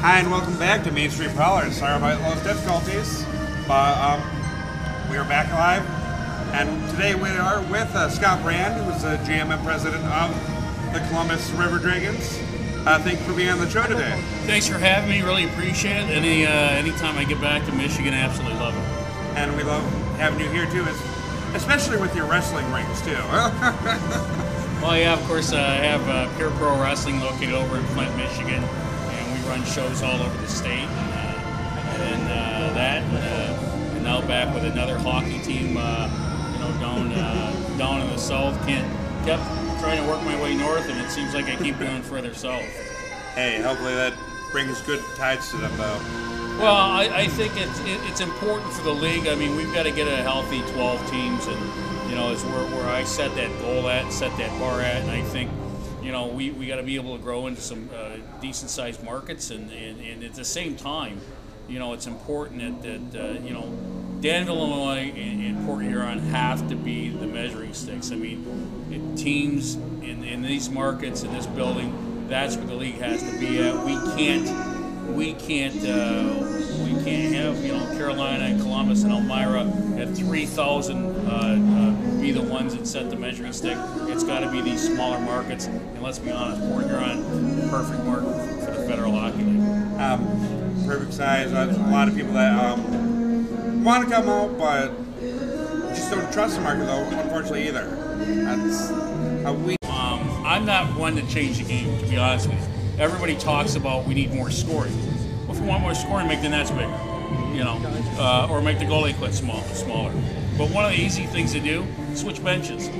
Hi, and welcome back to Main Street Prowlers. Sorry about those difficulties, but um, we are back live. And today we are with uh, Scott Brand, who is the GM and president of the Columbus River Dragons. Uh, thank you for being on the show today. Thanks for having me. Really appreciate it. Any uh, anytime I get back to Michigan, I absolutely love it. And we love having you here too, especially with your wrestling rings too. well, yeah, of course, uh, I have uh, Pure Pro Wrestling located over in Flint, Michigan, run shows all over the state. And, uh, and uh, that, uh, and now back with another hockey team, you know, down down in the south. Can't kept trying to work my way north, and it seems like I keep going further south. Hey, hopefully that brings good tides to them, though. Well, I, I think it's it, it's important for the league. I mean, we've got to get a healthy 12 teams, and you know, it's where, where I set that goal at, set that bar at, and I think you know we, we got to be able to grow into some uh, decent sized markets, and, and, and at the same time, you know, it's important that, that uh, you know Danville, Illinois, and, and, Port Huron have to be the measuring sticks. I mean, teams in, in these markets, in this building, that's where the league has to be at. We can't, we can't, uh, we can't have you know Carolina and Columbus and Elmira at 3,000 uh, uh, be the ones that set the measuring stick. It's got to be these smaller markets. And let's be honest, Port Huron, perfect market for the Federal Hockey League. Um, perfect size. There's a lot of people that. Um, want to come out, but just don't trust the market though. Unfortunately, either. That's how we. Um, I'm not one to change the game, to be honest with you. Everybody talks about we need more scoring. Well, if you want more scoring, make the nets bigger, you know, uh, or make the goalie quit small, smaller. But one of the easy things to do, switch benches.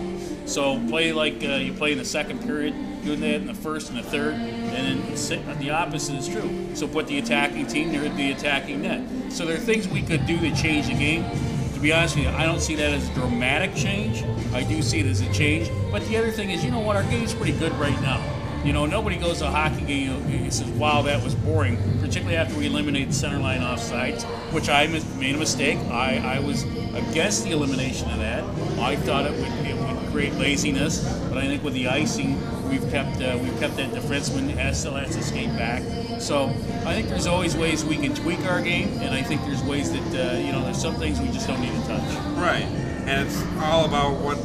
So play like uh, you play in the second period, doing that in the first and the third, and then the opposite is true. So put the attacking team near the attacking net. So there are things we could do to change the game. To be honest with you, I don't see that as a dramatic change. I do see it as a change. But the other thing is, you know what, our game's pretty good right now. You know, nobody goes to a hockey game and says, wow, that was boring, particularly after we eliminated center line offsides, which I made a mistake. I, I was against the elimination of that. I thought it would, it would create laziness, but I think with the icing, we've kept uh, we've kept that defenseman has still has to skate back. So I think there's always ways we can tweak our game, and I think there's ways that uh, you know there's some things we just don't need to touch. Right, and it's all about what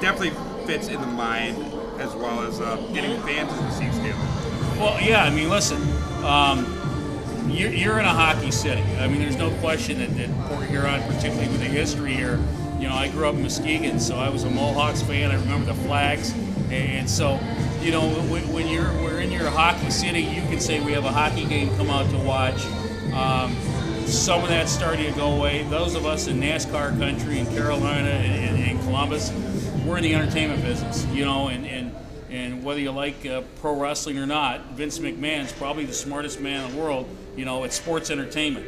definitely fits in the mind as well as uh, getting fans in the seats too. Well, yeah, I mean, listen. Um, you're, you're, in a hockey city. I mean, there's no question that, that Port Huron, particularly with the history here, you know, I grew up in Muskegon, so I was a Mohawks fan. I remember the flags. And so, you know, when you're we're in your hockey city, you can say we have a hockey game, come out to watch. Um, some of that's starting to go away. Those of us in NASCAR country in Carolina and, and, and Columbus, we're in the entertainment business, you know, and, and, and whether you like uh, pro wrestling or not, Vince McMahon's probably the smartest man in the world. You know, it's sports entertainment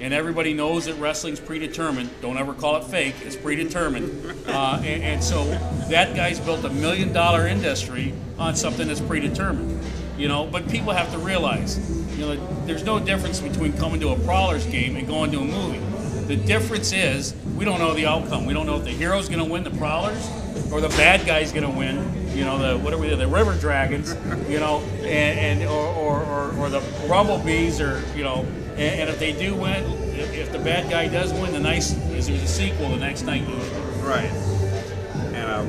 and everybody knows that wrestling's predetermined. Don't ever call it fake; it's predetermined. Uh, and, and, so that guy's built a million dollar industry on something that's predetermined. You know, but people have to realize, you know, there's no difference between coming to a Prowlers game and going to a movie. The difference is we don't know the outcome. We don't know if the hero's going to win the Prowlers or the bad guy's going to win. You know, the what are we? The River Dragons. You know, and, and or, or, or, or the Rumblebees or you know and, and if they do win, if, the bad guy does win, the nice is there's a sequel the next night. Right. And um,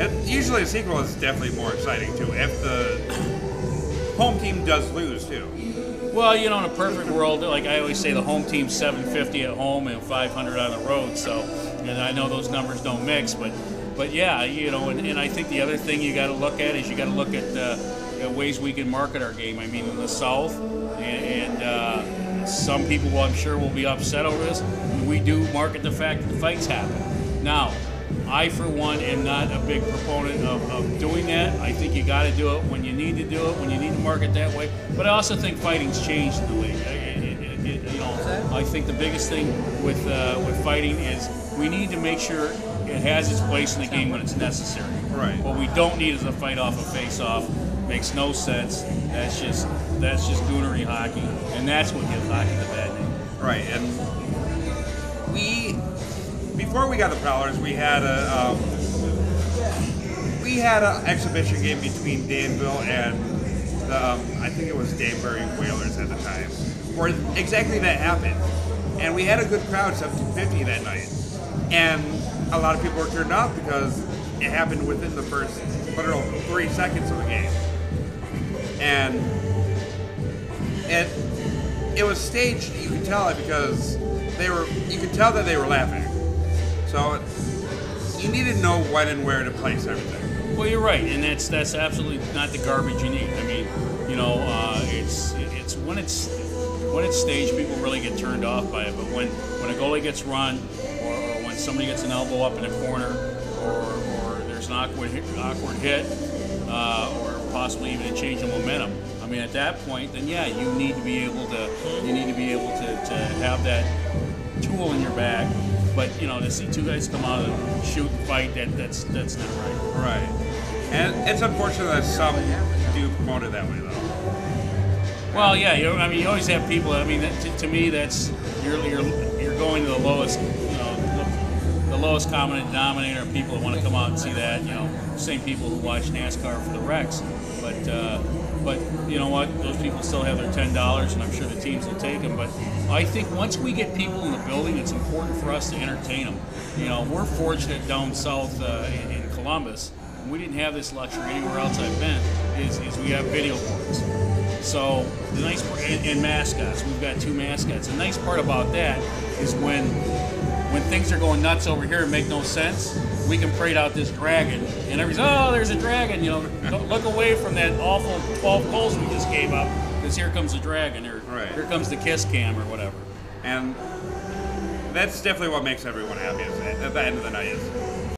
and usually a sequel is definitely more exciting too. If the home team does lose too. Well, you know, in a perfect world, like I always say, the home team's 750 at home and 500 on the road. So, and I know those numbers don't mix, but, but yeah, you know, and, and I think the other thing you got to look at is you got to look at uh, ways we can market our game. I mean, in the South, and, and uh, some people, I'm sure, will be upset over this. We do market the fact that the fights happen. Now, I, for one, am not a big proponent of, of doing that. I think you got to do it when you need to do it, when you need to market that way. But I also think fighting's changed in the league. It, it, it, you know, I think the biggest thing with uh, with fighting is we need to make sure it has its place in the game when it's necessary. Right. What we don't need is a fight off a face off. Makes no sense. That's just that's just goonery hockey, and that's what gives hockey the bad name. Right, and before we got the Prowlers, we had a um, we had an exhibition game between Danville and the um, I think it was Danbury Whalers at the time, where exactly that happened. And we had a good crowd, 1750 that night. And a lot of people were turned off because it happened within the first literal three seconds of the game. And it it was staged. You could tell it because they were. You could tell that they were laughing. So you need to know when and where to place everything. Well, you're right, and that's that's absolutely not the garbage you need. I mean, you know, uh, it's it's when it's when it's staged, people really get turned off by it. But when when a goalie gets run, or, or when somebody gets an elbow up in a corner, or, or there's an awkward hit, awkward hit, uh, or possibly even a change of momentum. I mean, at that point, then yeah, you need to be able to you need to be able to, to have that tool in your bag. But you know, to see two guys come out and shoot and fight, that that's that's not right. Right. And it's unfortunate that some do promote it that way, though. Well, yeah, you, I mean, you always have people. I mean, that, to, to me, that's you're, you're you're going to the lowest, you know, the, the lowest common denominator of people that want to come out and see that. You know, same people who watch NASCAR for the wrecks. But uh, but you know what? Those people still have their ten dollars, and I'm sure the teams will take them. But I think once we get people in the building, it's important for us to entertain them. You know, we're fortunate down south uh, in, in Columbus. We didn't have this luxury anywhere else I've been. Is, is we have video boards. So the nice part, and, and mascots. We've got two mascots. The nice part about that is when when things are going nuts over here and make no sense, we can parade out this dragon, and everybody's oh, there's a dragon. You know, look away from that awful 12 goals we just gave up, because here comes the dragon, or Right. here comes the kiss cam, or whatever. And that's definitely what makes everyone happy at the end of the night is